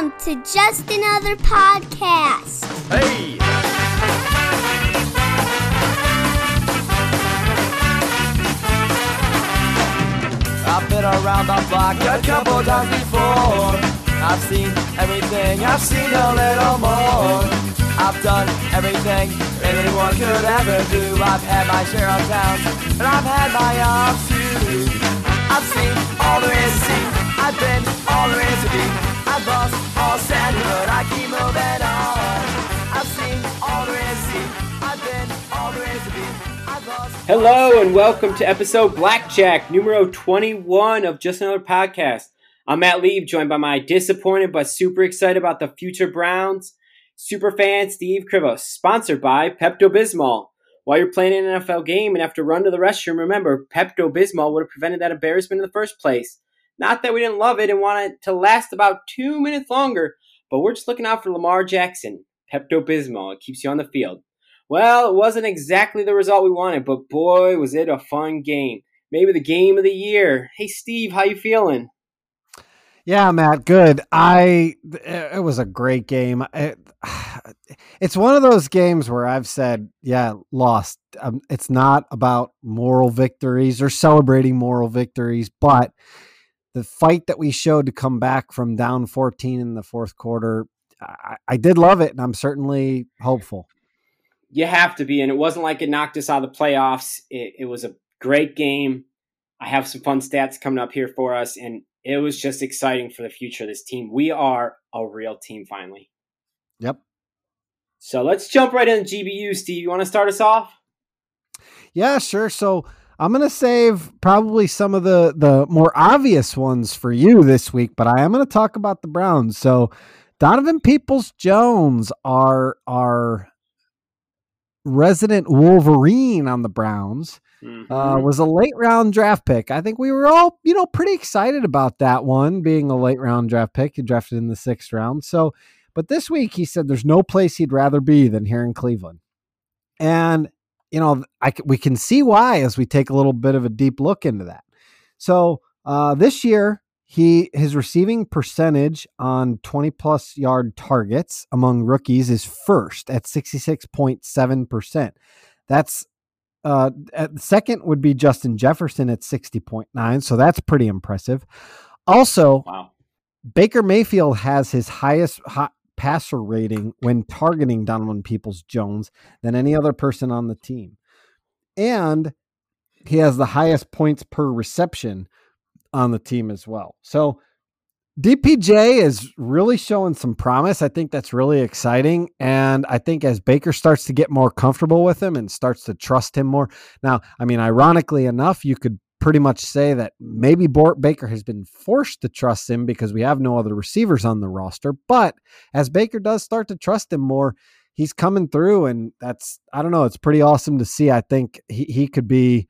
Welcome to Just Another Podcast. Hey! I've been around the block a couple times before. I've seen everything, I've seen a little more. I've done everything anyone could ever do. I've had my share of towns, and I've had my ups too. I've seen all there is to see. I've been all there is to be. I've lost all sad, but I keep moving on. I've seen all there is to see. I've been all there is to be. Hello and welcome to episode Blackjack, numero 21 of Just Another Podcast. I'm Matt Lieb, joined by my disappointed but super excited about the future Browns super fan Steve Krivos, sponsored by Pepto Bismol. While you're playing an NFL game and have to run to the restroom, remember Pepto Bismol would have prevented that embarrassment in the first place. Not that we didn't love it and want it to last about two minutes longer, but we're just looking out for Lamar Jackson. Pepto Bismol, it keeps you on the field. Well, it wasn't exactly the result we wanted, but boy, was it a fun game. Maybe the game of the year. Hey, Steve, how you feeling? Yeah, Matt, good. I it was a great game. It, it's one of those games where I've said, yeah, lost. Um, it's not about moral victories or celebrating moral victories, but the fight that we showed to come back from down 14 in the fourth quarter, I, I did love it, and I'm certainly hopeful. You have to be, and it wasn't like it knocked us out of the playoffs. It, it was a great game. I have some fun stats coming up here for us, and it was just exciting for the future of this team. We are a real team finally. Yep. So let's jump right into GBU, Steve. You want to start us off? Yeah, sure. So I'm going to save probably some of the the more obvious ones for you this week, but I am going to talk about the Browns. So Donovan Peoples Jones, our our resident Wolverine on the Browns, Mm-hmm. uh, was a late round draft pick. I think we were all, you know, pretty excited about that one being a late round draft pick. He drafted in the sixth round. So, but this week he said there's no place he'd rather be than here in Cleveland. And, you know, I, we can see why as we take a little bit of a deep look into that. So, uh, this year, he his receiving percentage on 20 plus yard targets among rookies is first at 66.7%. That's uh, second would be Justin Jefferson at 60.9. So that's pretty impressive. Also, Wow. Baker Mayfield has his highest hot passer rating when targeting Donovan Peoples Jones than any other person on the team. And he has the highest points per reception on the team as well. So DPJ is really showing some promise. I think that's really exciting. And I think as Baker starts to get more comfortable with him and starts to trust him more. Now, I mean, ironically enough, you could pretty much say that maybe Bort Baker has been forced to trust him because we have no other receivers on the roster. But as Baker does start to trust him more, he's coming through and that's I don't know, it's pretty awesome to see. I think he, he could be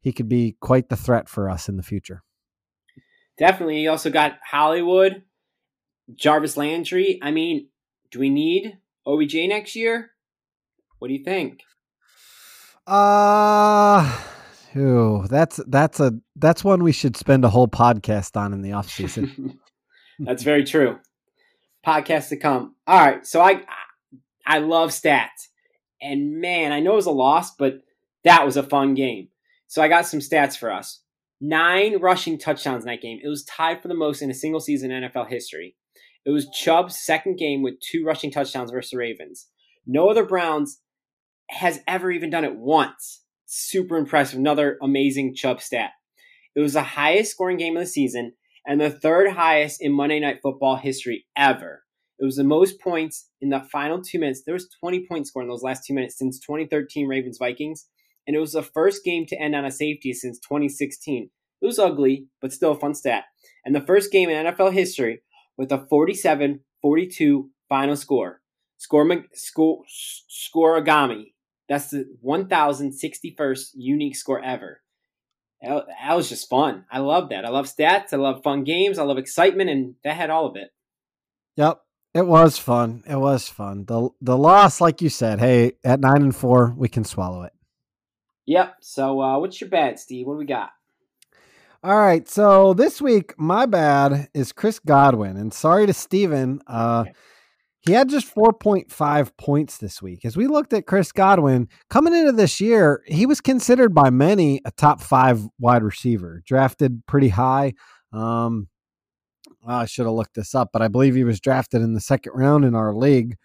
he could be quite the threat for us in the future. Definitely. You also got Hollywood, Jarvis Landry. I mean, do we need OBJ next year? What do you think? Uh ooh, that's that's a that's one we should spend a whole podcast on in the off season. That's very true. Podcast to come. All right, so I I love stats, and man, I know it was a loss, but that was a fun game. So I got some stats for us. Nine rushing touchdowns in that game. It was tied for the most in a single season in NFL history. It was Chubb's second game with two rushing touchdowns versus the Ravens. No other Browns has ever even done it once. Super impressive. Another amazing Chubb stat. It was the highest scoring game of the season and the third highest in Monday Night Football history ever. It was the most points in the final two minutes. There was 20 points scored in those last two minutes since 2013 Ravens Vikings, and it was the first game to end on a safety since 2016. It was ugly, but still a fun stat. And the first game in NFL history with a 47-42 final score. Score score scorigami. That's the 1061st unique score ever. That that was just fun. I love that. I love stats. I love fun games. I love excitement, and that had all of it. yep. It was fun. It was fun. The the loss, like you said, hey, at nine and four, we can swallow it. Yep. So, uh, what's your bad, Steve? What do we got? All right. So this week, my bad is Chris Godwin. And sorry to Steven. Uh, he had just 4.5 points this week. As we looked at Chris Godwin coming into this year, he was considered by many a top five wide receiver, drafted pretty high. Um, I should have looked this up, but I believe he was drafted in the second round in our league.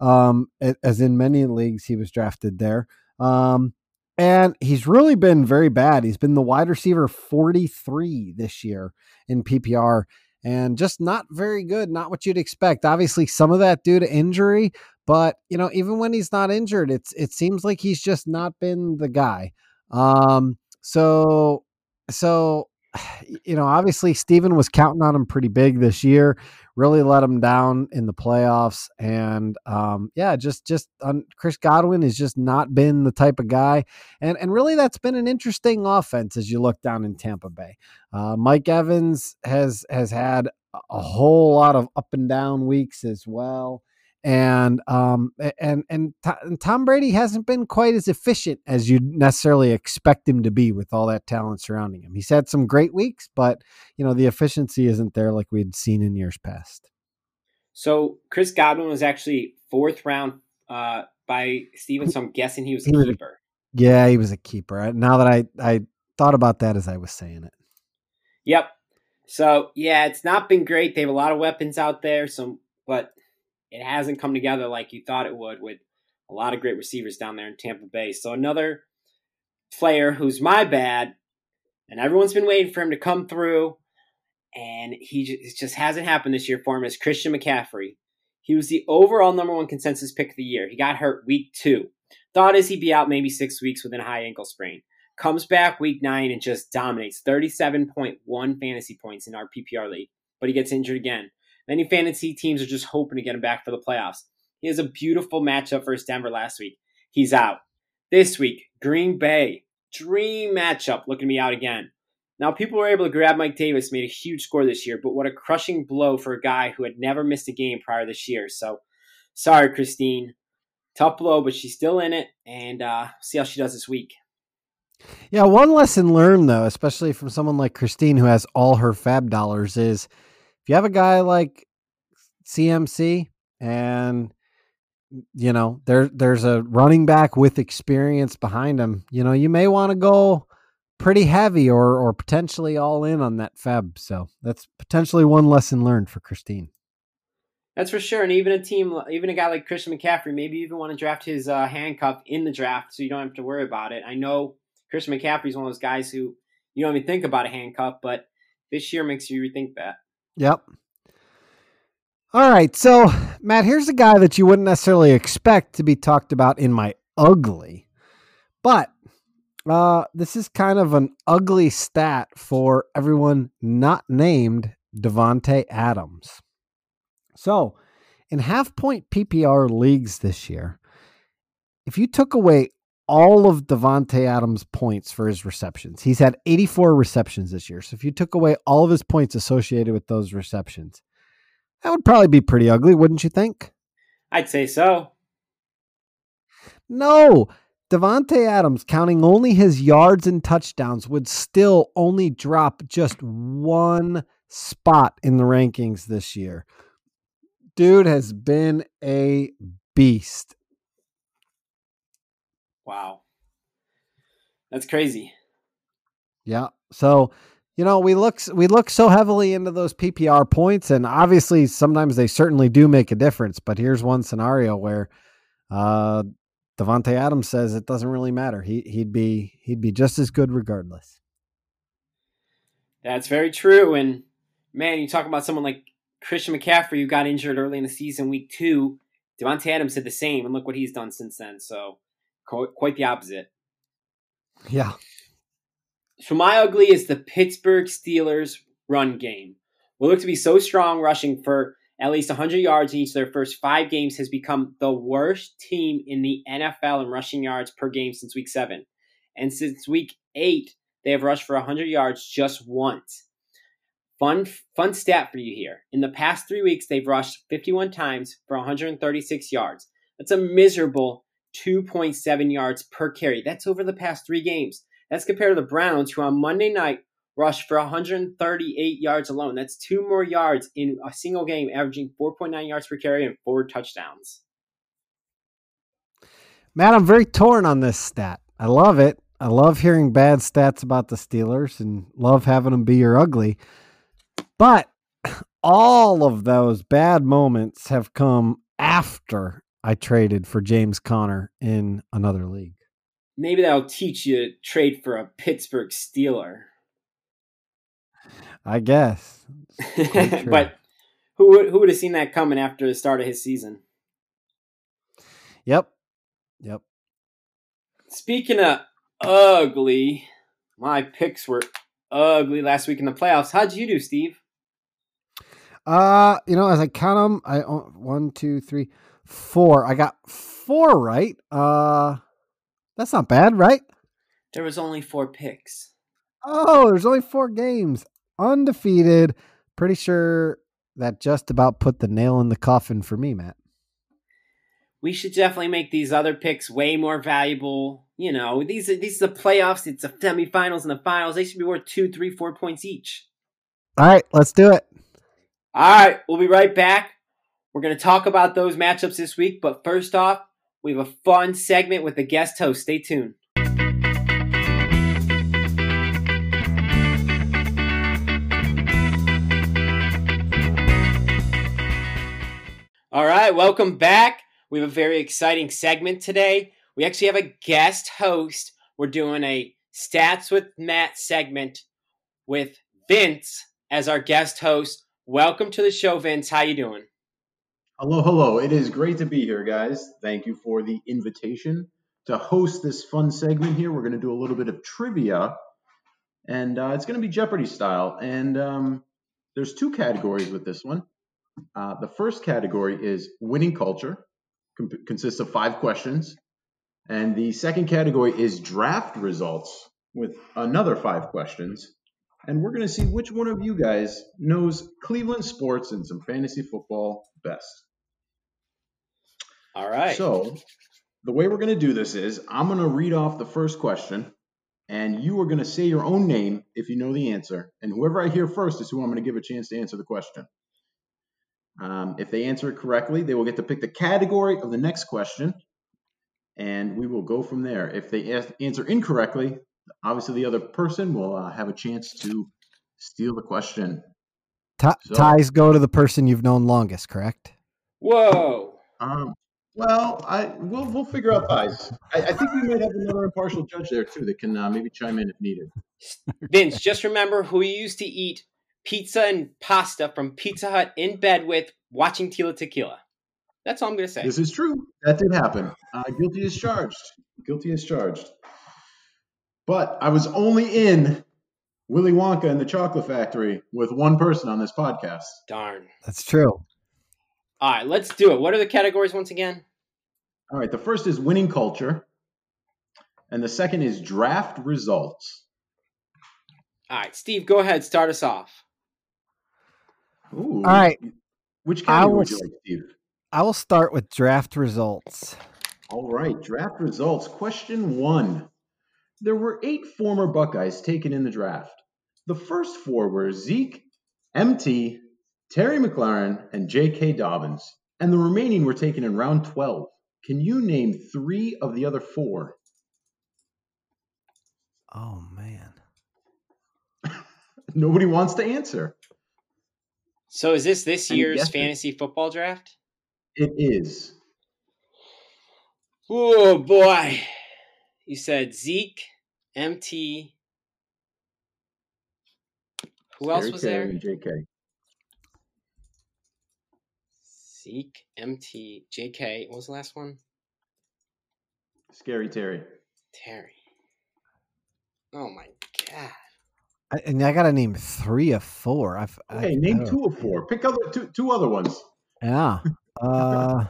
Um, as in many leagues, he was drafted there. Um, and he's really been very bad. He's been the wide receiver 43 this year in PPR and just not very good. Not what you'd expect. Obviously, some of that due to injury, but you know, even when he's not injured, it's it seems like he's just not been the guy. Um, so so you know, obviously Steven was counting on him pretty big this year really let him down in the playoffs. And um, yeah, just just um, Chris Godwin has just not been the type of guy, and and really that's been an interesting offense as you look down in Tampa Bay. Uh, Mike Evans has has had a whole lot of up and down weeks as well and um and and, and Tom Brady hasn't been quite as efficient as you'd necessarily expect him to be with all that talent surrounding him. He's had some great weeks, but you know the efficiency isn't there like we'd seen in years past. So Chris Godwin was actually fourth round uh, by Steven, so I'm guessing he was a he keeper. Was a, yeah, he was a keeper. Now that I I thought about that as I was saying it. Yep. So yeah, it's not been great. They have a lot of weapons out there. some but it hasn't come together like you thought it would with a lot of great receivers down there in Tampa Bay. So another player who's my bad, and everyone's been waiting for him to come through, and he just, just hasn't happened this year for him is Christian McCaffrey. He was the overall number one consensus pick of the year. He got hurt week two. Thought is he'd be out maybe six weeks with a high ankle sprain. Comes back week nine and just dominates 37.1 fantasy points in our PPR league, but he gets injured again. Many fantasy teams are just hoping to get him back for the playoffs. He has a beautiful matchup versus Denver last week. He's out. This week, Green Bay, dream matchup, looking be out again. Now, people were able to grab Mike Davis, made a huge score this year, but what a crushing blow for a guy who had never missed a game prior this year. So, sorry, Christine. Tough blow, but she's still in it, and uh, see how she does this week. Yeah, one lesson learned, though, especially from someone like Christine who has all her FAAB dollars, is – if you have a guy like CMC and you know there there's a running back with experience behind him, you know, you may want to go pretty heavy or or potentially all in on that FAAB. So that's potentially one lesson learned for Christine. That's for sure. And even a team, even a guy like Christian McCaffrey, maybe even want to draft his uh, handcuff in the draft so you don't have to worry about it. I know Christian McCaffrey is one of those guys who you don't even think about a handcuff, but this year makes you rethink that. Yep. All right. So, Matt, here's a guy that you wouldn't necessarily expect to be talked about in my ugly, but uh, this is kind of an ugly stat for everyone not named Davante Adams. So, in half point PPR leagues this year, if you took away all of Davante Adams' points for his receptions. He's had 84 receptions this year. So if you took away all of his points associated with those receptions, that would probably be pretty ugly, wouldn't you think? I'd say so. No. Davante Adams, counting only his yards and touchdowns, would still only drop just one spot in the rankings this year. Dude has been a beast. Wow. That's crazy. Yeah. So, you know, we look we look so heavily into those PPR points and obviously sometimes they certainly do make a difference, but here's one scenario where uh Davante Adams says it doesn't really matter. He he'd be he'd be just as good regardless. That's very true and man, you talk about someone like Christian McCaffrey who got injured early in the season week 2. Davante Adams did the same and look what he's done since then. So, quite the opposite. Yeah. So my ugly is the Pittsburgh Steelers run game. Will look to be so strong rushing for at least 100 yards in each of their first five games has become the worst team in the NFL in rushing yards per game since week seven. And since week eight, they have rushed for 100 yards just once. Fun, fun stat for you here. In the past three weeks, they've rushed 51 times for 136 yards. That's a miserable 2.7 yards per carry. That's over the past three games. That's compared to the Browns, who on Monday night rushed for 138 yards alone. That's two more yards in a single game, averaging 4.9 yards per carry and four touchdowns. Matt, I'm very torn on this stat. I love it. I love hearing bad stats about the Steelers and love having them be your ugly. But all of those bad moments have come after I traded for James Conner in another league. Maybe that'll teach you to trade for a Pittsburgh Steeler. I guess. but who would who would have seen that coming after the start of his season? Yep. Yep. Speaking of ugly, my picks were ugly last week in the playoffs. How'd you do, Steve? Uh, you know, as I count them, I one, two, three, four. I got four right. Uh, that's not bad, right? There was only four picks. Oh, there's only four games. Undefeated. Pretty sure that just about put the nail in the coffin for me, Matt. We should definitely make these other picks way more valuable. You know, these are these are the playoffs. It's the semifinals and the finals. They should be worth two, three, four points each. All right, let's do it. All right, we'll be right back. We're going to talk about those matchups this week, but first off, we have a fun segment with the guest host. Stay tuned. All right, welcome back. We have a very exciting segment today. We actually have a guest host. We're doing a Stats with Matt segment with Vince as our guest host. Welcome to the show, Vince. How you doing? Hello, hello. It is great to be here, guys. Thank you for the invitation to host this fun segment here. We're going to do a little bit of trivia, and uh, it's going to be Jeopardy style. And um, there's two categories with this one. Uh, the first category is winning culture, com- consists of five questions. And the second category is draft results with another five questions. And we're going to see which one of you guys knows Cleveland sports and some fantasy football best. All right. So, the way we're going to do this is I'm going to read off the first question, and you are going to say your own name if you know the answer. And whoever I hear first is who I'm going to give a chance to answer the question. Um, if they answer it correctly, they will get to pick the category of the next question, and we will go from there. If they answer incorrectly, obviously the other person will uh, have a chance to steal the question. T- so, ties go to the person you've known longest, correct? Whoa. Um, well, I we'll we'll figure out ties. I, I, think we might have another impartial judge there too that can uh, maybe chime in if needed. Vince, just remember who you used to eat pizza and pasta from Pizza Hut in bed with, watching Tila Tequila. That's all I'm going to say. This is true. That did happen. Uh, guilty as charged. Guilty as charged. But I was only in Willy Wonka and the Chocolate Factory with one person on this podcast. Darn. That's true. All right, let's do it. What are the categories once again? All right, the first is winning culture, and the second is draft results. All right, Steve, go ahead. Start us off. Ooh. All right. Which category would you like, Steve? I will start with draft results. All right, draft results. Question one. There were eight former Buckeyes taken in the draft. The first four were Zeke, MT, Terry McLaurin, and J.K. Dobbins, and the remaining were taken in round 12. Can you name three of the other four? Oh, man. Nobody wants to answer. So is this this year's fantasy football draft? It is. Oh boy. You said Zeke, MT. Who else was there? JK. Zeke, MT, JK. What was the last one? Scary Terry. Terry. Oh my god. I, and I got to name three of four. I've, okay, I, name two of four. Pick other two, two other ones. Yeah. Uh,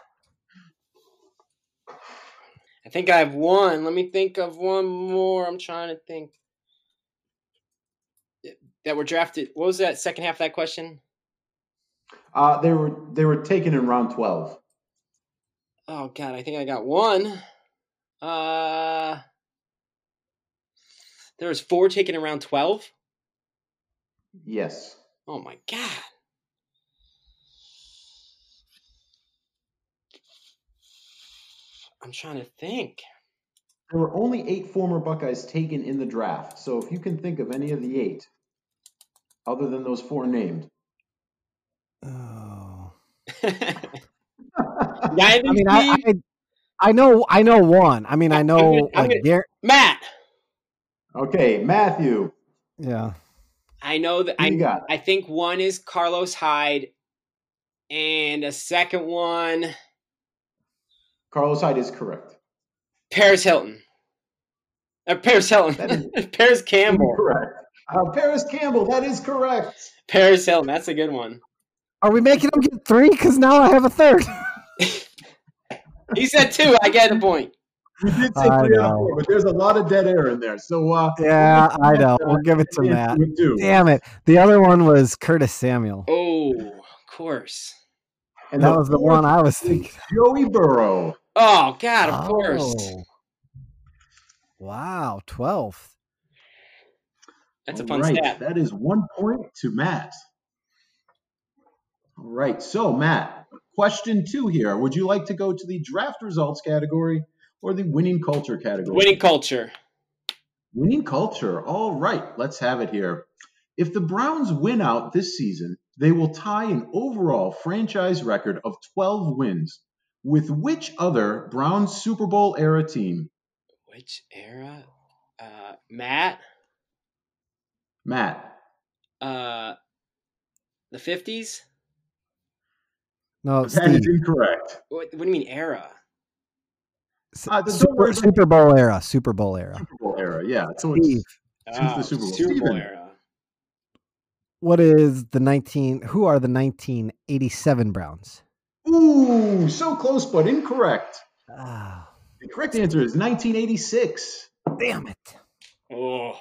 I think I have one. Let me think of one more. I'm trying to think. That were drafted. What was that second half of that question? Uh, they were they were taken in round twelve. Oh God, I think I got one. Uh, there was four taken in round twelve. Yes. Oh my god. I'm trying to think. There were only eight former Buckeyes taken in the draft. So if you can think of any of the eight, other than those four named. Yeah, I, I mean, I, I, I know, I know one. I mean, I I'm know, gonna- I'm gonna- Gar- Matt. Okay, Matthew. yeah. I know that I got? I think one is Carlos Hyde, and a second one Carlos Hyde is correct. Paris Hilton. Uh, Paris Hilton. That Parris Campbell. Correct. Uh, Parris Campbell, that is correct. Paris Hilton. That's a good one. Are we making them get three? Because now I have a third. He said two. I get the point. You did say I three out of four, but there's a lot of dead air in there. So uh, yeah, I know. We'll give it to Matt. we do. Damn it. The other one was Curtis Samuel. Oh, of course. And That was the one I was thinking. Joey Burrow. Oh God, of course. Oh. Wow, 12th. That's a All fun right, stat. That is one point to Matt. All right, so Matt, question two here. Would you like to go to the draft results category or the winning culture category? Winning culture. Winning culture. All right, let's have it here. If the Browns win out this season, they will tie an overall franchise record of 12 wins. With which other Browns Super Bowl era team? Which era? Uh, Matt. Matt. Uh, the fifties. No, That is Steve. incorrect. What, what do you mean era? Uh, Super, worry Super Bowl era. Super Bowl era. Super Bowl era, yeah. So it's Steve, Since the Oh, Super Bowl. Super Bowl era. what is the 19? Who are the 1987 Browns? Ooh, so close, but incorrect. Ah, The correct answer is 1986. damn it. Oh,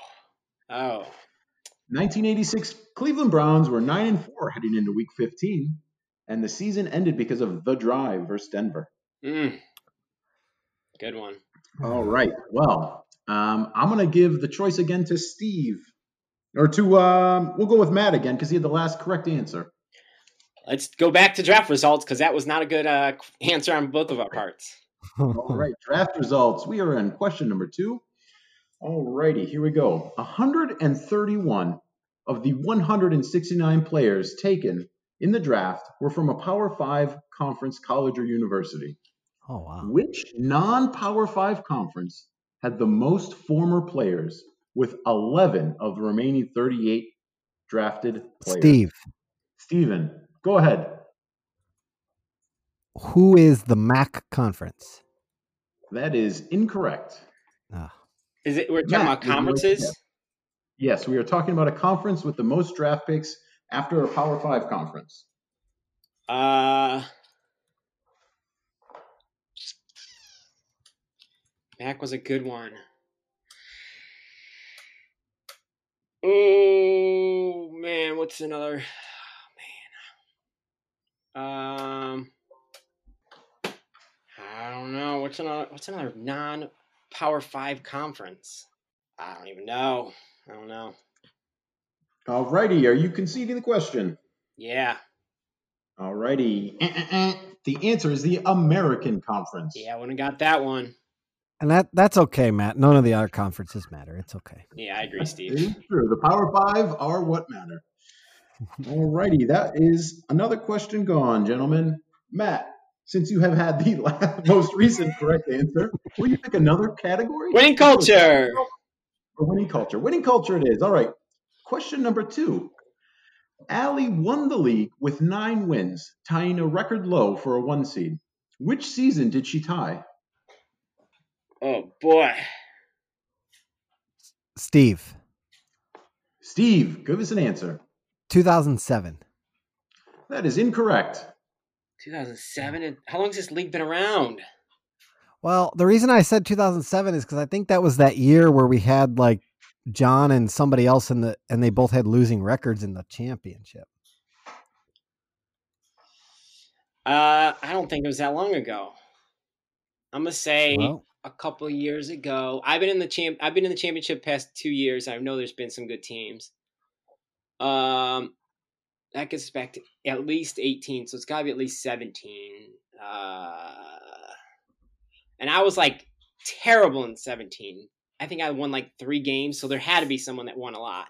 oh. 1986 Cleveland Browns were 9 and 4 heading into week 15, and the season ended because of the drive versus Denver. Mm. Good one. All right. Well, um, I'm going to give the choice again to Steve. Or to, um, we'll go with Matt again because he had the last correct answer. Let's go back to draft results because that was not a good uh, answer on both of our parts. All right, draft results. We are in question number two. All righty, here we go. 131 of the 169 players taken in the draft were from a Power Five conference, college, or university. Oh, wow. Which non Power Five conference had the most former players with 11 of the remaining 38 drafted players? Steve, Steven, go ahead. who is the MAC conference? That is incorrect. Ah, Is it? We're talking Matt, about would you like to conferences. Yes, we are talking about a conference with the most draft picks after a Power Five conference. Uh, Mac was a good one. Oh man, what's another? man, um, I don't know. What's another? What's another non-power five conference? I don't even know. I don't know. All righty, are you conceding the question? Yeah, All righty. Eh, eh, eh. The answer is the American Conference. yeah, I wouldn't have got that one. and that that's okay, Matt. None of the other conferences matter. It's okay. Yeah, I agree, Steve. is true. The Power Five are what matter. All righty, that is another question gone, gentlemen. Matt, since you have had the last, most recent correct answer, will you pick another category? Winning culture. For winning culture. Winning culture it is. All right. Question number two. Allie won the league with nine wins, tying a record low for a one seed. Which season did she tie? Oh boy. Steve, Steve, give us an answer. 2007. That is incorrect. 2007. And How long has this league been around? Well, the reason I said 2007 is because I think that was that year where we had like John and somebody else in the, and they both had losing records in the championship. Uh, I don't think it was that long ago. I'm gonna say Well, a couple years ago. I've been in the champ. I've been in the championship past two years. I know there's been some good teams. Um, that gets back to at least 18, so it's got to be at least 17. Uh, and I was like terrible in 17. I think I won like three games, so there had to be someone that won a lot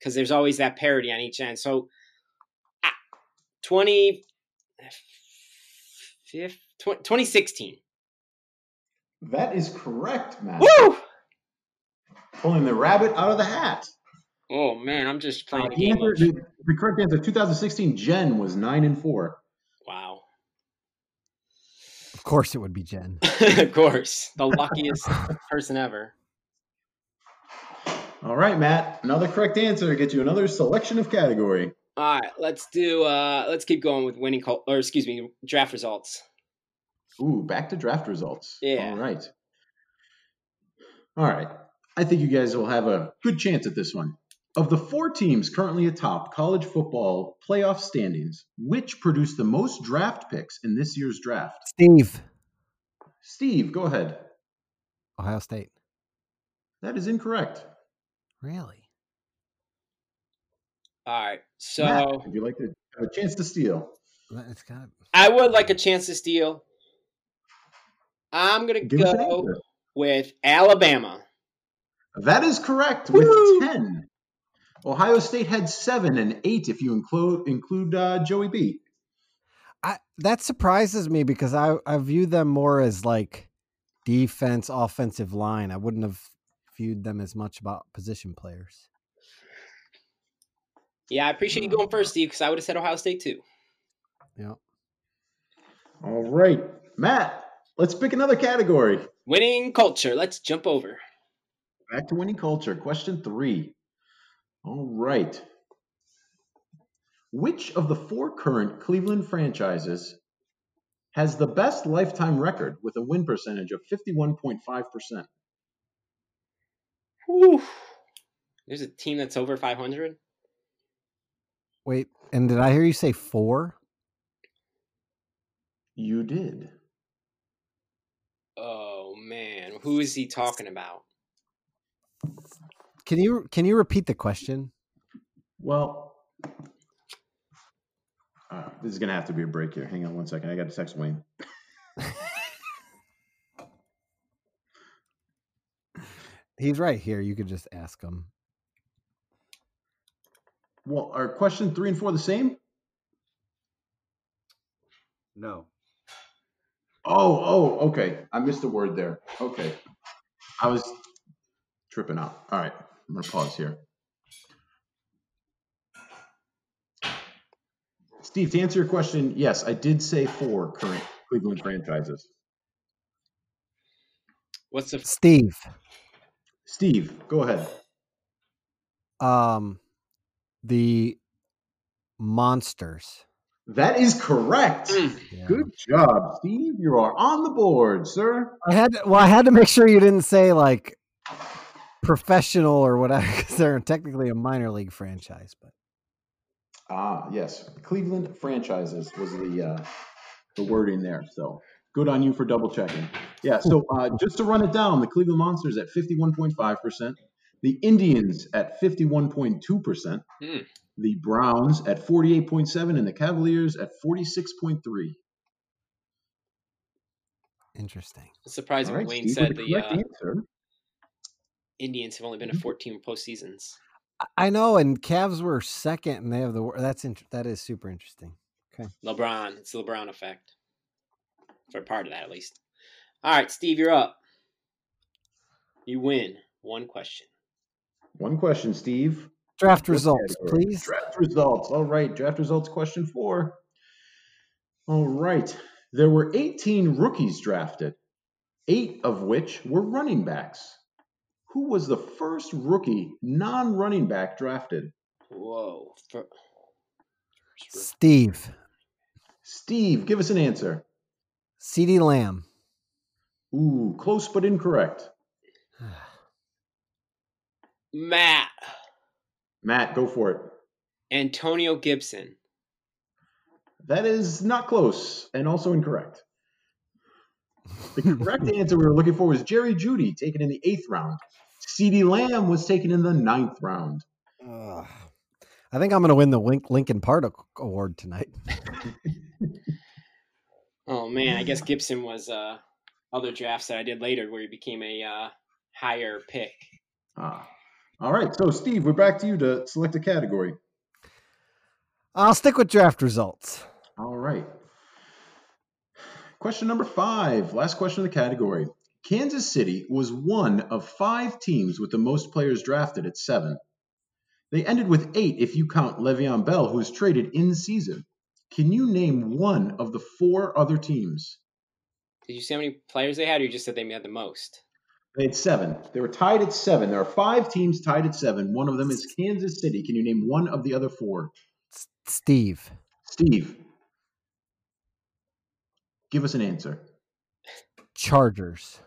because there's always that parity on each end. So, ah, 20, fif- tw- 2016. That is correct, Matt. Woo! Pulling the rabbit out of the hat. Oh man, I'm just playing Uh, the the, game. answer, the, the correct answer, 2016 Jen was nine and four. wow. Of course, it would be Jen. of course, the luckiest person ever. All right, Matt. Another correct answer gets you another selection of category. All right, let's do. uh Let's keep going with winning col- or excuse me, draft results. Ooh, back to draft results. Yeah. All right. All right. I think you guys will have a good chance at this one. Of the four teams currently atop college football playoff standings, which produced the most draft picks in this year's draft? Steve, Steve, go ahead. Ohio State. That is incorrect. Really? All right, so Matt, would you like to have a chance to steal? It's got. I would like a chance to steal. I'm gonna Give go with Alabama. That is correct with Woo! 10. Ohio State had seven and eight if you include include uh, Joey B. I, that surprises me because I, I view them more as like defense, offensive line. I wouldn't have viewed them as much about position players. Yeah, I appreciate you going first, Steve, because I would have said Ohio State too. Yeah. All right, Matt. Let's pick another category. Winning culture. Let's jump over. Back to winning culture. Question three. All right. Which of the four current Cleveland franchises has the best lifetime record with a win percentage of 51.5%? Whew. There's a team that's over 500. Wait, and did I hear you say four? You did. Oh man, who is he talking about? Can you can you repeat the question? Well, uh, this is going to have to be a break here. Hang on one second. I got to text Wayne. He's right here. You could just ask him. Well, are question three and four the same? No. Oh, oh, okay. I missed a word there. Okay. I was tripping out. All right. I'm going to pause here. Steve, to answer your question, yes, I did say four current Cleveland franchises. What's the Steve, Steve, go ahead. um, the monsters. That is correct. Mm. Yeah. Good job, Steve. You are on the board, sir. I had to, well, I had to make sure you didn't say like professional or whatever because they're technically a minor league franchise. But Ah, yes. Cleveland franchises was the uh, the wording there. So good on you for double checking. Yeah. So uh, just to run it down, the Cleveland Monsters at fifty one point five percent, the Indians at fifty one point two percent, Hmm. the Browns at forty eight point seven, and the Cavaliers at forty six point three. interesting. It's surprising All right, Wayne Steve said the the uh, answer. Indians have only been to 14 postseasons. I- I know, and Cavs were second, and they have the that's int- that is super interesting. Okay, LeBron, it's the LeBron effect. For part of that, at least. All right, Steve, you're up. You win one question. One question, Steve. Draft results, please. Draft results. All right. Draft results question four. All right. There were 18 rookies drafted, eight of which were running backs. Who was the first rookie non running back drafted? Whoa. For, Steve, Steve, give us an answer. CeeDee Lamb. Ooh, close but incorrect. Matt. Matt, go for it. Antonio Gibson. That is not close and also incorrect. The correct answer we were looking for was Jerry Jeudy, taken in the eighth round. CeeDee Lamb was taken in the ninth round. Ugh. I think I'm going to win the Wink Lincoln Park Award tonight. Oh man, I guess Gibson was uh other drafts that I did later where he became a uh, higher pick. Ah. All right. So, Steve, we're back to you to select a category. I'll stick with draft results. All right. Question number five. Last question of the category. Kansas City was one of five teams with the most players drafted at seven. They ended with eight if you count Le'Veon Bell, who was traded in season. Can you name one of the four other teams? Did you see how many players they had, or you just said they had the most? They had seven. They were tied at seven. There are five teams tied at seven. One of them is Kansas City. Can you name one of the other four? Steve. Steve, give us an answer. Chargers.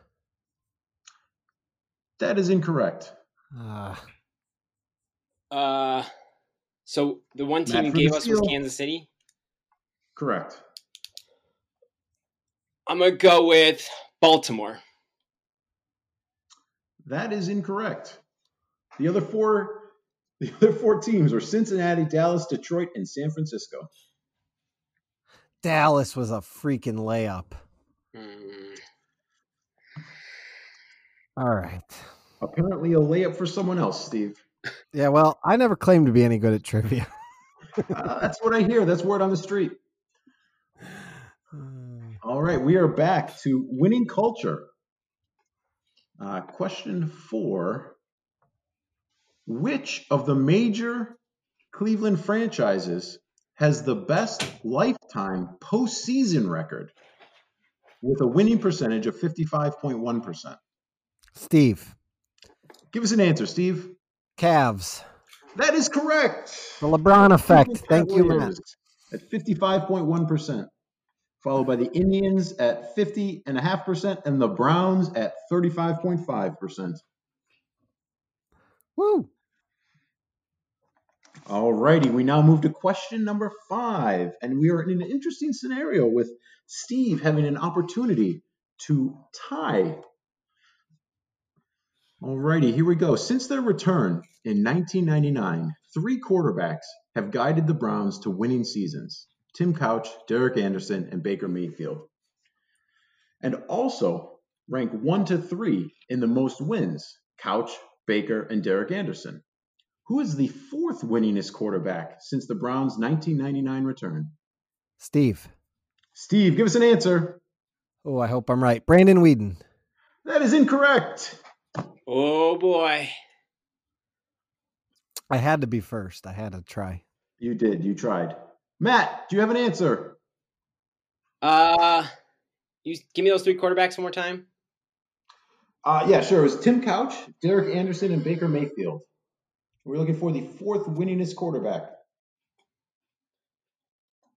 That is incorrect. Uh, Uh, so the one team Matt you gave the us was. Kansas City. Correct. I'm gonna go with Baltimore. That is incorrect. The other four, the other four teams were Cincinnati, Dallas, Detroit, and San Francisco. Dallas was a freaking layup. Hmm. All right. Apparently, a layup for someone else, Steve. Yeah, well, I never claimed to be any good at trivia. Uh, that's what I hear. That's word on the street. All right, we are back to winning culture. Uh, question four Which of the major Cleveland franchises has the best lifetime postseason record with a winning percentage of 55.1%? Steve. Give us an answer, Steve. Cavs. That is correct. The LeBron effect. Thank you, Matt. At 55.1%, followed by the Indians at 50.5%, and the Browns at 35.5%. Woo. All righty, we now move to question number five, and we are in an interesting scenario with Steve having an opportunity to tie. All righty, here we go. Since their return in 1999, three quarterbacks have guided the Browns to winning seasons Tim Couch, Derek Anderson, and Baker Mayfield. And also rank one to three in the most wins Couch, Baker, and Derek Anderson. Who is the fourth winningest quarterback since the Browns' 1999 return? Steve. Steve, give us an answer. Oh, I hope I'm right. Brandon Weeden. That is incorrect. Oh boy. I had to be first. I had to try. You did. You tried. Matt, do you have an answer? Uh, you give me those three quarterbacks one more time. Uh, yeah, sure. It was Tim Couch, Derek Anderson, and Baker Mayfield. We're looking for the fourth winningest quarterback.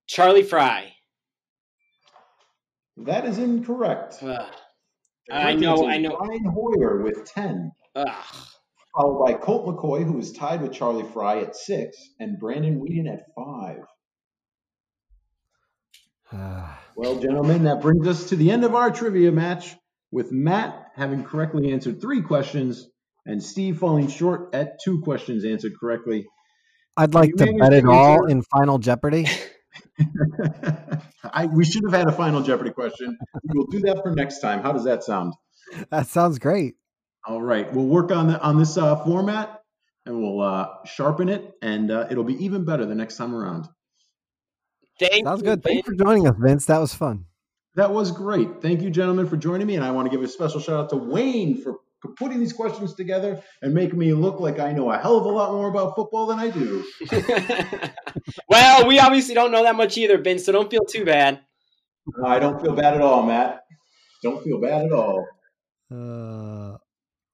Charlie Frye. That is incorrect. I know, I know. Brian Hoyer with 10, Ugh. followed by Colt McCoy, who is tied with Charlie Frye at 6, and Brandon Weeden at 5. Ah, Well, gentlemen, that brings us to the end of our trivia match with Matt having correctly answered three questions and Steve falling short at two questions answered correctly. I'd like to bet it all in Final Jeopardy. I, we should have had a final Jeopardy question. We will do that for next time. How does that sound? That sounds great. All right, we'll work on the, on this uh, format and we'll uh, sharpen it, and uh, it'll be even better the next time around. Thank Sounds you, good. Thanks for joining us, Vince. That was fun. That was great. Thank you, gentlemen, for joining me, and I want to give a special shout out to Wayne for putting these questions together and making me look like I know a hell of a lot more about football than I do. well, we obviously don't know that much either, Vince, so don't feel too bad. I don't feel bad at all, Matt. Don't feel bad at all. Uh,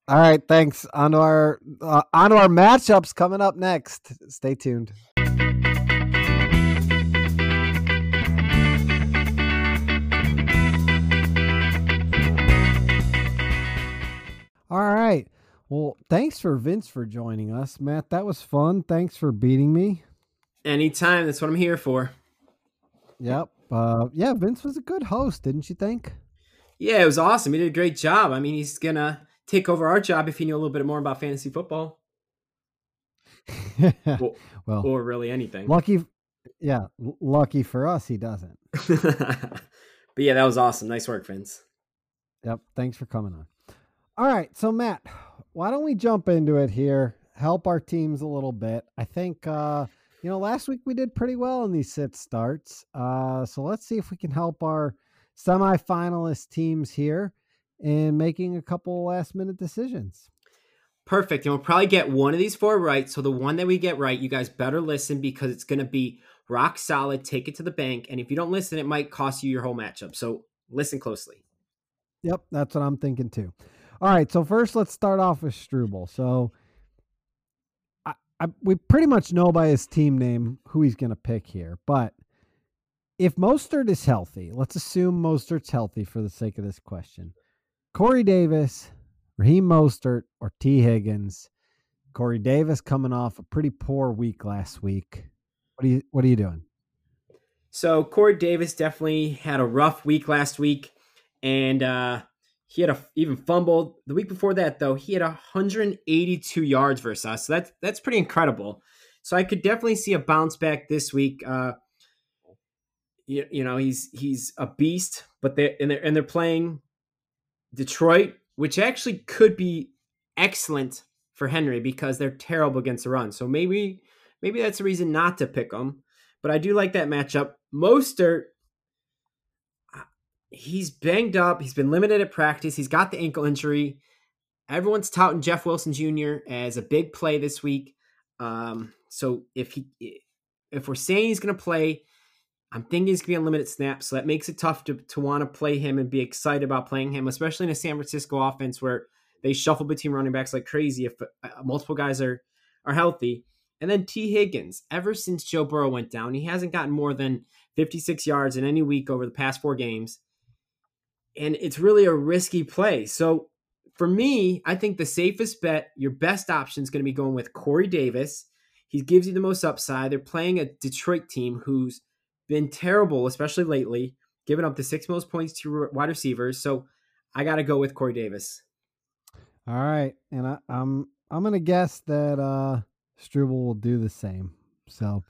all right. Thanks. On to our uh, on to our matchups coming up next. Stay tuned. All right. Well, thanks for Vince for joining us, Matt. That was fun. Thanks for beating me. Anytime, that's what I'm here for. Yep. Uh, yeah, Vince was a good host, didn't you think? Yeah, it was awesome. He did a great job. I mean, he's gonna take over our job if he knew a little bit more about fantasy football. Well, well, or really anything. lucky, yeah, lucky for us, he doesn't. but yeah, that was awesome. Nice work, Vince. Yep. Thanks for coming on. All right. So, Matt, why don't we jump into it here? Help our teams a little bit. I think, uh, you know, last week we did pretty well in these sit starts. Uh, so let's see if we can help our semifinalist teams here in making a couple last minute decisions. Perfect. And we'll probably get one of these four right. So the one that we get right, you guys better listen because it's going to be rock solid. Take it to the bank. And if you don't listen, it might cost you your whole matchup. So listen closely. Yep, that's what I'm thinking too. All right, so first let's start off with Struble. So I, I we pretty much know by his team name who he's going to pick here, but if Mostert is healthy, let's assume Mostert's healthy for the sake of this question. Corey Davis, Raheem Mostert, or Tee Higgins. Corey Davis coming off a pretty poor week last week. What are you What are you doing? So Corey Davis definitely had a rough week last week, and uh, he had a even fumbled the week before that. Though he had 182 yards versus us, so that's that's pretty incredible. So I could definitely see a bounce back this week. Uh, you, you know he's he's a beast, but they and they're and they're playing Detroit, which actually could be excellent for Henry because they're terrible against the run. So maybe maybe that's a reason not to pick them. But I do like that matchup. Mostert, he's banged up. He's been limited at practice. He's got the ankle injury. Everyone's touting Jeff Wilson Jr. as a big play this week. Um, so if he if we're saying he's going to play, I'm thinking he's going to be on limited snaps. So that makes it tough to to want to play him and be excited about playing him, especially in a San Francisco offense where they shuffle between running backs like crazy if uh, multiple guys are are healthy. And then Tee Higgins, ever since Joe Burrow went down, he hasn't gotten more than 56 yards in any week over the past four games. And it's really a risky play. So for me, I think the safest bet, your best option is going to be going with Corey Davis. He gives you the most upside. They're playing a Detroit team who's been terrible, especially lately, giving up the six most points to wide receivers. So I got to go with Corey Davis. All right, and I, I'm I'm gonna guess that uh Struble will do the same. So,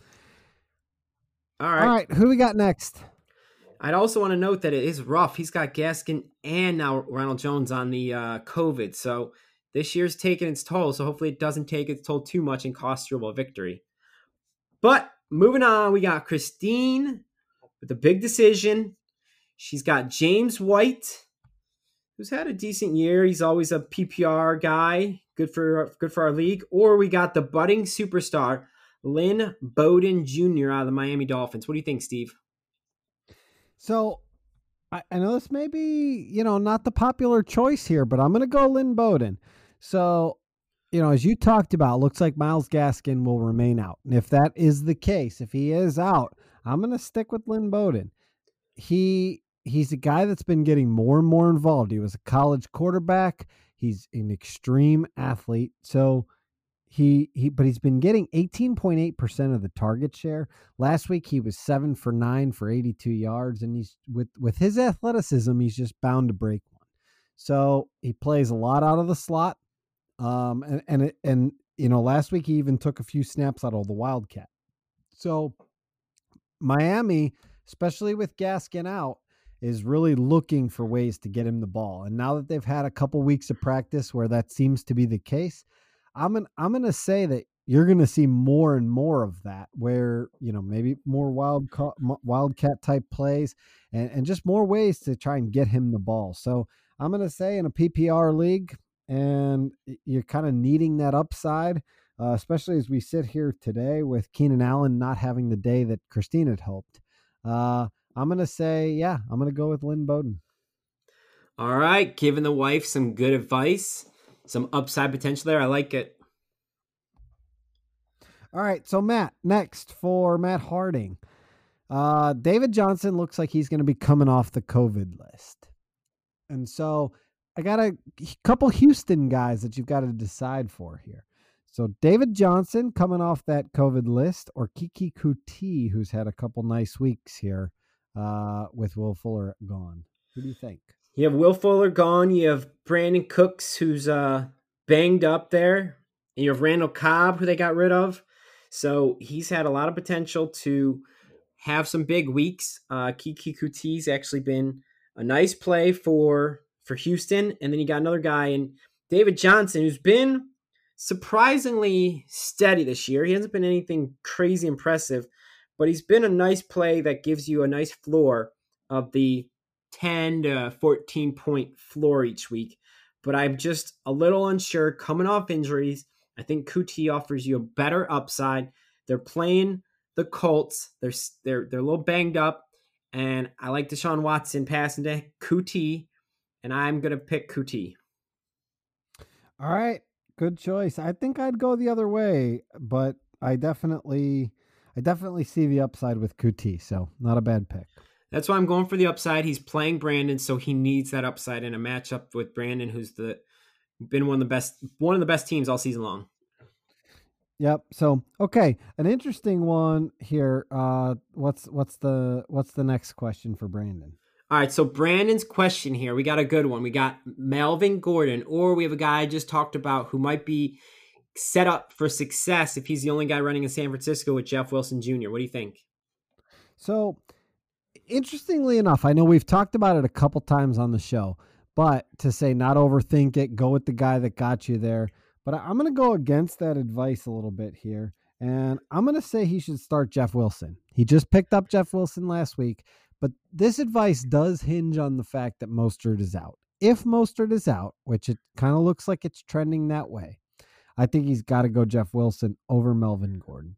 All right. all right, who we got next? I'd also want to note that it is rough. He's got Gaskin and now Ronald Jones on the uh, COVID. So this year's taken its toll. So hopefully it doesn't take its toll too much and cost you a victory. But moving on, we got Christine with a big decision. She's got James White, who's had a decent year. He's always a PPR guy, good for good for our league. Or we got the budding superstar Lynn Bowden Jr. out of the Miami Dolphins. What do you think, Steve? So, I, I know this may be you know not the popular choice here, but I'm gonna go Lynn Bowden. So, you know, as you talked about, looks like Myles Gaskin will remain out, and if that is the case, if he is out, I'm gonna stick with Lynn Bowden. He he's a guy that's been getting more and more involved. He was a college quarterback. He's an extreme athlete. So he he but he's been getting 18.8% of the target share. Last week he was 7 for 9 for 82 yards and he's with with his athleticism he's just bound to break one. So he plays a lot out of the slot. Um and and it, and you know last week he even took a few snaps out of the Wildcat. So Miami, especially with Gaskin out, is really looking for ways to get him the ball. And now that they've had a couple weeks of practice where that seems to be the case, I'm gonna I'm gonna say that you're gonna see more and more of that, where you know maybe more wild wildcat type plays and and just more ways to try and get him the ball. So I'm gonna say in a PPR league, and you're kind of needing that upside. Uh, especially as we sit here today with Keenan Allen not having the day that Christine had hoped. Uh, I'm gonna say, yeah, I'm gonna go with Lynn Bowden. All right, giving the wife some good advice, some upside potential there. I like it. All right, so Matt, next for Matt Harding. Uh, David Johnson looks like he's going to be coming off the COVID list. And so I got a couple Houston guys that you've got to decide for here. So David Johnson coming off that COVID list, or Keke Coutee, who's had a couple nice weeks here uh, with Will Fuller gone. Who do you think? You have Will Fuller gone. You have Brandin Cooks, who's uh, banged up there. And you have Randall Cobb, who they got rid of. So he's had a lot of potential to have some big weeks. Uh, Keke Coutee's actually been a nice play for for Houston, and then you got another guy in David Johnson, who's been surprisingly steady this year. He hasn't been anything crazy impressive, but he's been a nice play that gives you a nice floor of the 10 to 14 point floor each week. But I'm just a little unsure coming off injuries. I think Coutee offers you a better upside. They're playing the Colts. They're they're they're a little banged up, and I like Deshaun Watson passing to Coutee, and I'm gonna pick Coutee. All right, good choice. I think I'd go the other way, but I definitely, I definitely see the upside with Coutee. So not a bad pick. That's why I'm going for the upside. He's playing Brandon, so he needs that upside in a matchup with Brandon, who's the been one of the best one of the best teams all season long. Yep. So okay, an interesting one here. Uh, what's what's the what's the next question for Brandon? All right, so Brandon's question here, we got a good one. We got Melvin Gordon, or we have a guy I just talked about who might be set up for success if he's the only guy running in San Francisco with Jeff Wilson Jr. What do you think? So, interestingly enough, I know we've talked about it a couple times on the show, but to say not overthink it, go with the guy that got you there. But I'm going to go against that advice a little bit here. And I'm going to say he should start Jeff Wilson. He just picked up Jeff Wilson last week. But this advice does hinge on the fact that Mostert is out. If Mostert is out, which it kind of looks like it's trending that way, I think he's got to go Jeff Wilson over Melvin Gordon.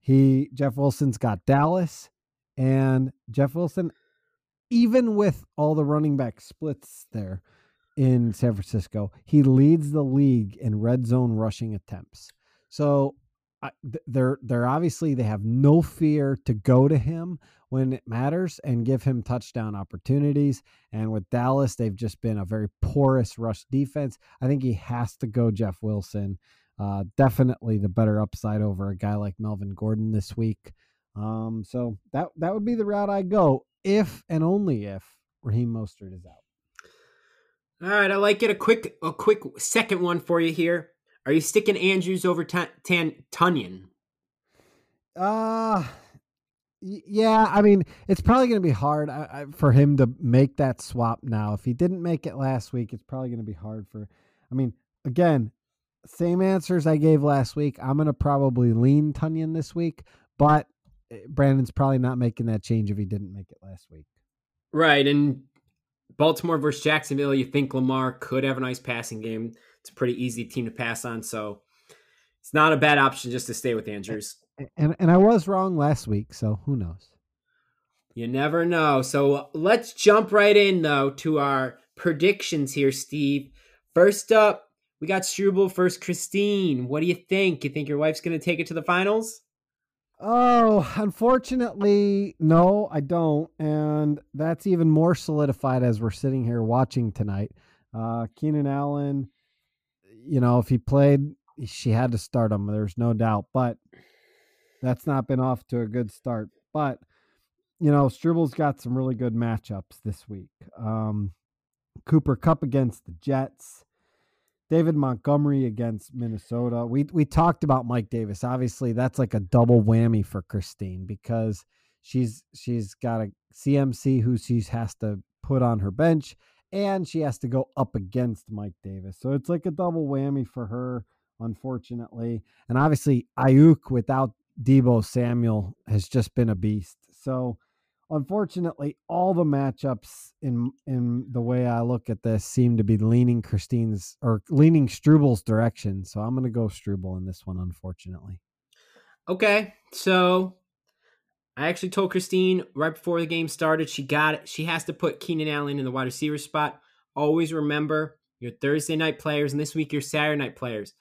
He Jeff Wilson's got Dallas, and Jeff Wilson, even with all the running back splits there in San Francisco, he leads the league in red zone rushing attempts. So they're they're obviously they have no fear to go to him when it matters and give him touchdown opportunities. And with Dallas, they've just been a very porous rush defense. I think he has to go Jeff Wilson. Uh, definitely the better upside over a guy like Melvin Gordon this week. Um, so that that would be the route I go if and only if Raheem Mostert is out. All right, I like it. A quick a quick second one for you here. Are you sticking Andrews over Tan, Tan Tonyan? Uh yeah, I mean, it's probably going to be hard I, I, for him to make that swap now. If he didn't make it last week, it's probably going to be hard for. I mean, again, same answers I gave last week. I'm going to probably lean Tonyan this week, but Eh, Brandon's probably not making that change if he didn't make it last week. Right, and Baltimore versus Jacksonville, you think Lamar could have a nice passing game. It's a pretty easy team to pass on, so it's not a bad option just to stay with Andrews and and I was wrong last week, so who knows? You never know. So let's jump right in though to our predictions here, Steve. First up, we got Struble first Christine. What do you think? You think your wife's going to take it to the finals? Oh, unfortunately, no, I don't. And that's even more solidified as we're sitting here watching tonight. Uh, Keenan Allen, you know, if he played, she had to start him. There's no doubt. But that's not been off to a good start. But you know, Struble's got some really good matchups this week. Um, Cooper Kupp against the Jets. David Montgomery against Minnesota. We we talked about Mike Davis. Obviously, that's like a double whammy for Christine because she's she's got a CMC who she has to put on her bench, and she has to go up against Mike Davis. So it's like a double whammy for her, unfortunately. And obviously, Aiyuk without Deebo Samuel has just been a beast. So unfortunately, all the matchups in in the way I look at this seem to be leaning Christine's or leaning Struble's direction. So I'm going to go Struble in this one, unfortunately. Okay, so I actually told Christine right before the game started she got it. She has to put Keenan Allen in the wide receiver spot. Always remember your Thursday night players and this week your Saturday night players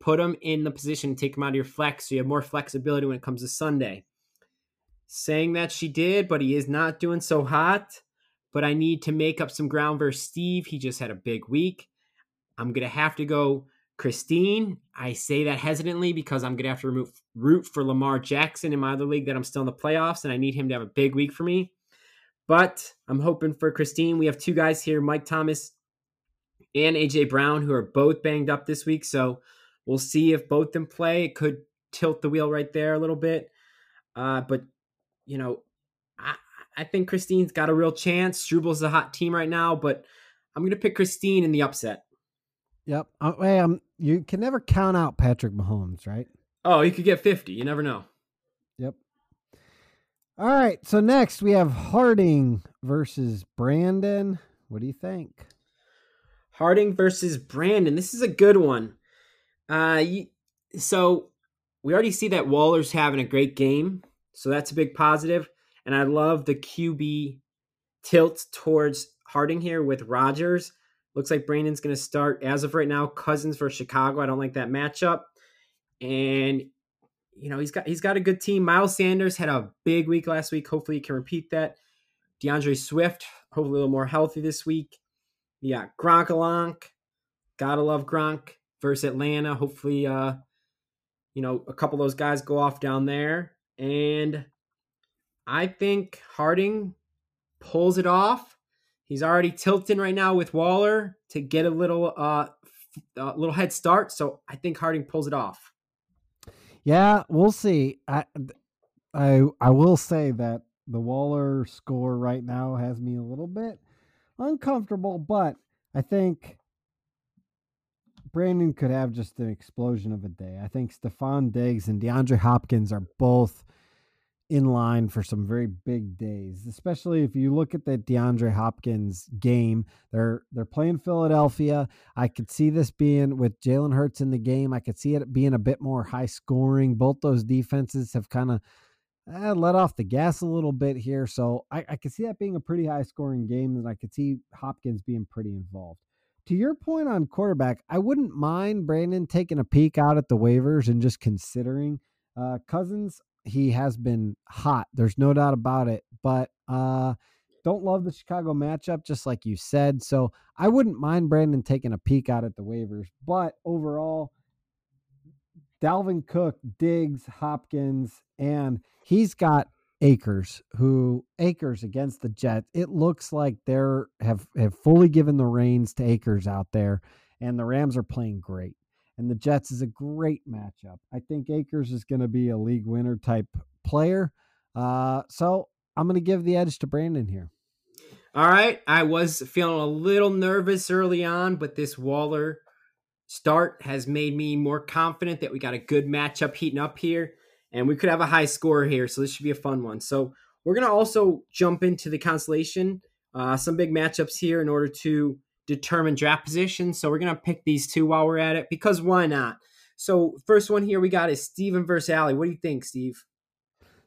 put them in the position, take them out of your flex so you have more flexibility when it comes to Sunday. Saying that she did, but he is not doing so hot. But I need to make up some ground versus Steve. He just had a big week. I'm going to have to go Christine. I say that hesitantly because I'm going to have to remove, root for Lamar Jackson in my other league that I'm still in the playoffs, and I need him to have a big week for me. But I'm hoping for Christine. We have two guys here, Mike Thomas and AJ Brown, who are both banged up this week. So We'll see if both them play. It could tilt the wheel right there a little bit. Uh, but you know, I, I think Christine's got a real chance. Struble's a hot team right now, but I'm gonna pick Christine in the upset. Yep. Uh, hey, um, you can never count out Patrick Mahomes, right? Oh, he could get 50. You never know. Yep. All right. So next we have Harding versus Brandon. What do you think? Harding versus Brandon. This is a good one. Uh, so we already see that Waller's having a great game, so that's a big positive. And I love the QB tilt towards Harding here with Rodgers. Looks like Brandon's going to start as of right now. Cousins for Chicago. I don't like that matchup. And you know he's got he's got a good team. Miles Sanders had a big week last week. Hopefully he can repeat that. D'Andre Swift, hopefully a little more healthy this week. Yeah, Gronk along. Gotta love Gronk versus Atlanta. Hopefully, uh, you know, a couple of those guys go off down there. And I think Harding pulls it off. He's already tilting right now with Waller to get a little uh a little head start. So I think Harding pulls it off. Yeah, we'll see. I I I will say that the Waller score right now has me a little bit uncomfortable, but I think Brandon could have just an explosion of a day. I think Stefon Diggs and DeAndre Hopkins are both in line for some very big days, especially if you look at the DeAndre Hopkins game. They're they're playing Philadelphia. I could see this being with Jalen Hurts in the game. I could see it being a bit more high scoring. Both those defenses have kind of uh, let off the gas a little bit here, so I, I could see that being a pretty high scoring game, and I could see Hopkins being pretty involved. To your point on quarterback, I wouldn't mind Brandon taking a peek out at the waivers and just considering uh, Cousins he has been hot. There's no doubt about it. But uh, don't love the Chicago matchup, just like you said. So I wouldn't mind Brandon taking a peek out at the waivers. But overall, Dalvin Cook, Diggs, Hopkins, and he's got Akers, who Akers against the Jets. It looks like they're have have fully given the reins to Akers out there, and the Rams are playing great and the Jets is a great matchup. I think Akers is going to be a league winner type player. Uh, so I'm going to give the edge to Brandon here. All right. I was feeling a little nervous early on, but this Waller start has made me more confident that we got a good matchup heating up here and we could have a high score here. So this should be a fun one. So we're going to also jump into the consolation, uh, some big matchups here in order to determine draft position. So we're gonna pick these two while we're at it because why not? So first one here we got is Steven versus Allie. What do you think, Steve?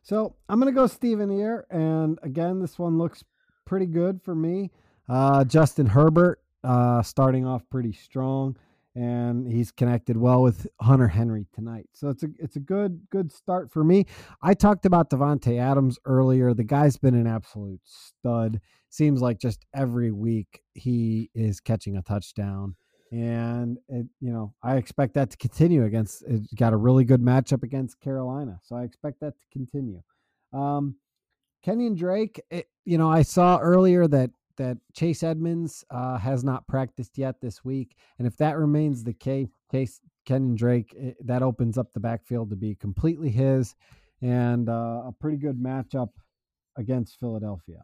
So I'm gonna go Steven here, and again, this one looks pretty good for me. Uh, Justin Herbert uh, starting off pretty strong, and he's connected well with Hunter Henry tonight. So it's a it's a good good start for me. I talked about Davante Adams earlier. The guy's been an absolute stud seems like just every week he is catching a touchdown. And it, you know, I expect that to continue against. It got a really good matchup against Carolina, so I expect that to continue. Um, Kenyan Drake, it, you know, I saw earlier that that Chase Edmonds uh, has not practiced yet this week, and if that remains the case, case Kenyan Drake, it, that opens up the backfield to be completely his, and uh, a pretty good matchup against Philadelphia.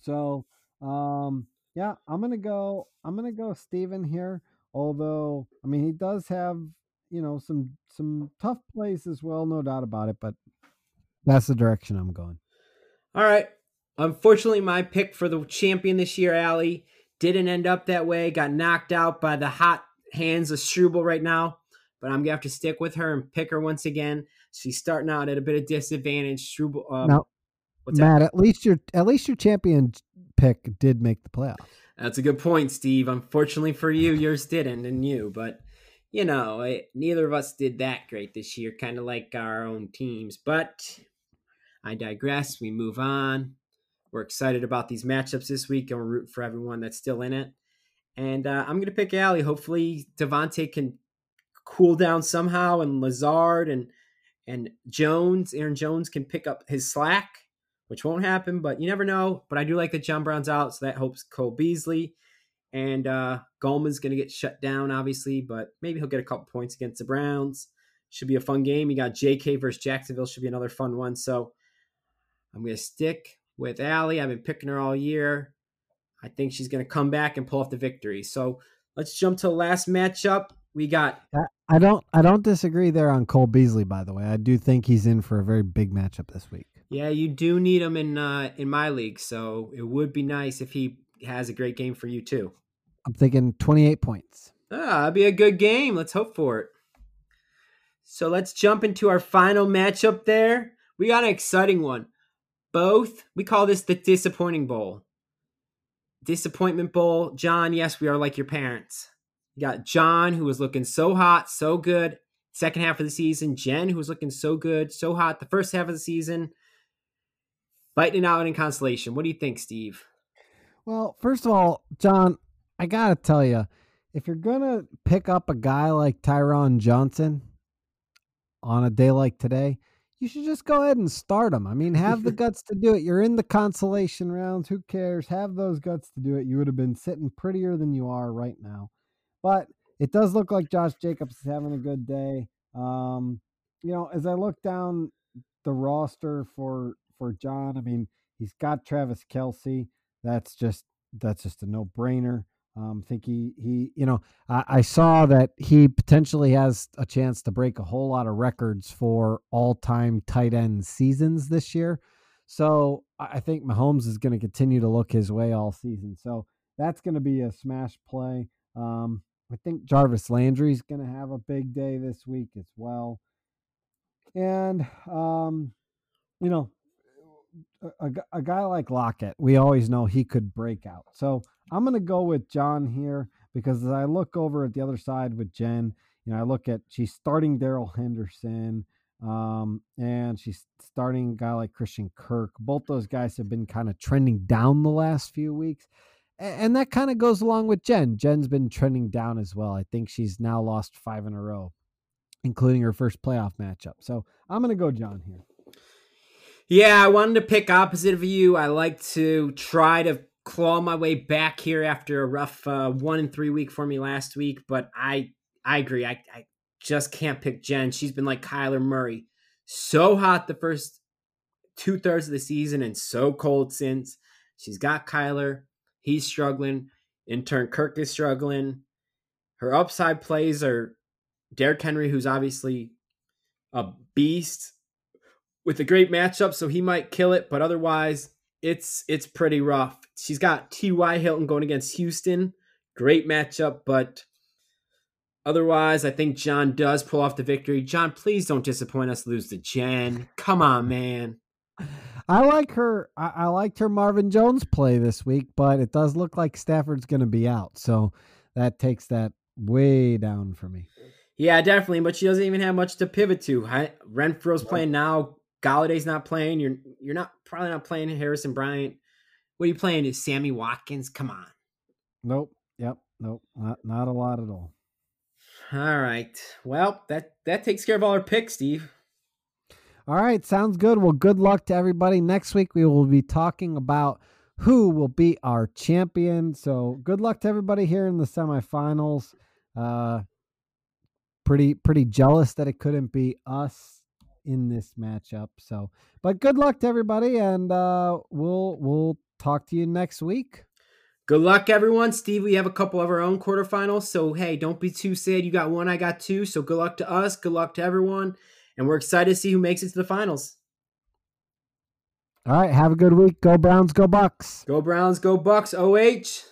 So, um, yeah, I'm gonna go. I'm gonna go Steven here. Although, I mean, he does have you know some some tough plays as well, no doubt about it. But that's the direction I'm going. All right. Unfortunately, my pick for the champion this year, Allie, didn't end up that way. Got knocked out by the hot hands of Struble right now. But I'm gonna have to stick with her and pick her once again. She's starting out at a bit of disadvantage. Struble. Um, What's Matt, that? at least your at least your champion pick did make the playoffs. That's a good point, Steve. Unfortunately for you, yours didn't, and you. But you know, it, neither of us did that great this year. Kind of like our own teams. But I digress. We move on. We're excited about these matchups this week, and we're rooting for everyone that's still in it. And uh, I'm going to pick Allie. Hopefully, Davante can cool down somehow, and Lazard and and Jones, Aaron Jones, can pick up his slack which won't happen, but you never know. But I do like that John Brown's out, so that helps Cole Beasley. and uh, Gallman's going to get shut down, obviously, but maybe he'll get a couple points against the Browns. Should be a fun game. You got J.K. versus Jacksonville. Should be another fun one. So I'm going to stick with Allie. I've been picking her all year. I think she's going to come back and pull off the victory. So let's jump to the last matchup. We got I don't I don't disagree there on Cole Beasley. By the way, I do think he's in for a very big matchup this week. yeah, you do need him in uh, in my league, so it would be nice if he has a great game for you too. I'm thinking 28 points. Ah, that'd be a good game. Let's hope for it. So let's jump into our final matchup there. We got an exciting one. Both, we call this the disappointing bowl. Disappointment bowl. John, yes, we are like your parents. You got John, who was looking so hot, so good, second half of the season. Jen, who was looking so good, so hot the first half of the season. Fighting it out in consolation. What do you think, Steve? Well, first of all, John, I got to tell you, if you're going to pick up a guy like Tyron Johnson on a day like today, you should just go ahead and start him. I mean, have the guts to do it. You're in the consolation rounds. Who cares? Have those guts to do it. You would have been sitting prettier than you are right now. But it does look like Josh Jacobs is having a good day. Um, you know, as I look down the roster for for John, I mean, he's got Travis Kelce. That's just that's just a no brainer. Um, think he he you know I, I saw that he potentially has a chance to break a whole lot of records for all time tight end seasons this year. So I I think Mahomes is going to continue to look his way all season. So that's going to be a smash play. Um, I think Jarvis Landry is going to have a big day this week as well. And um, you know, a, a guy like Lockett, we always know he could break out. So I'm going to go with John here because as I look over at the other side with Jen, you know, I look at she's starting Darrell Henderson, um, and she's starting a guy like Christian Kirk. Both those guys have been kind of trending down the last few weeks. A- And that kind of goes along with Jen. Jen's been trending down as well. I think she's now lost five in a row, including her first playoff matchup. So I'm going to go John here. Yeah, I wanted to pick opposite of you. I like to try to claw my way back here after a rough uh, one and three week for me last week, but I I agree. I, I just can't pick Jen. She's been like Kyler Murray, so hot the first two thirds of the season and so cold since. She's got Kyler. He's struggling. In turn, Kirk is struggling. Her upside plays are Derrick Henry, who's obviously a beast with a great matchup, so he might kill it. But otherwise, it's it's pretty rough. She's got T.Y. Hilton going against Houston. Great matchup, but otherwise, I think John does pull off the victory. John, please don't disappoint us. Lose to Jen. Come on, man. I like her. I, I liked her Marvin Jones play this week, but it does look like Stafford's going to be out, so that takes that way down for me. Yeah, definitely. But she doesn't even have much to pivot to. Hi- Renfrow's playing now. Golladay's not playing. You're you're not probably not playing Harrison Bryant. What are you playing? Is Sammy Watkins? Come on. Nope. Yep. Nope. Not not a lot at all. All right. Well, that that takes care of all our picks, Steve. All right, sounds good. Well, good luck to everybody. Next week we will be talking about who will be our champion. So good luck to everybody here in the semifinals. Uh pretty pretty jealous that it couldn't be us in this matchup. So but good luck to everybody and uh we'll we'll talk to you next week. Good luck, everyone. Steve, we have a couple of our own quarterfinals. So, hey, don't be too sad. You got one, I got two. So, good luck to us. Good luck to everyone. And we're excited to see who makes it to the finals. All right, have a good week. Go Browns, go Bucks. Go Browns, go Bucks, OH.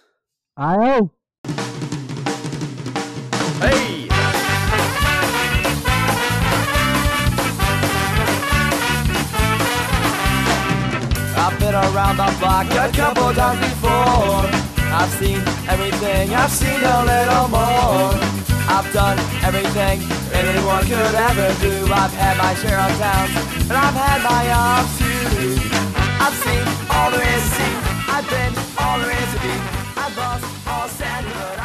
IO. Been around the block a couple times before. I've seen everything, I've seen a little more. I've done everything anyone could ever do. I've had my share of towns, and I've had my ups too. I've seen all there is to see. I've been all there is to be. I've lost all keep.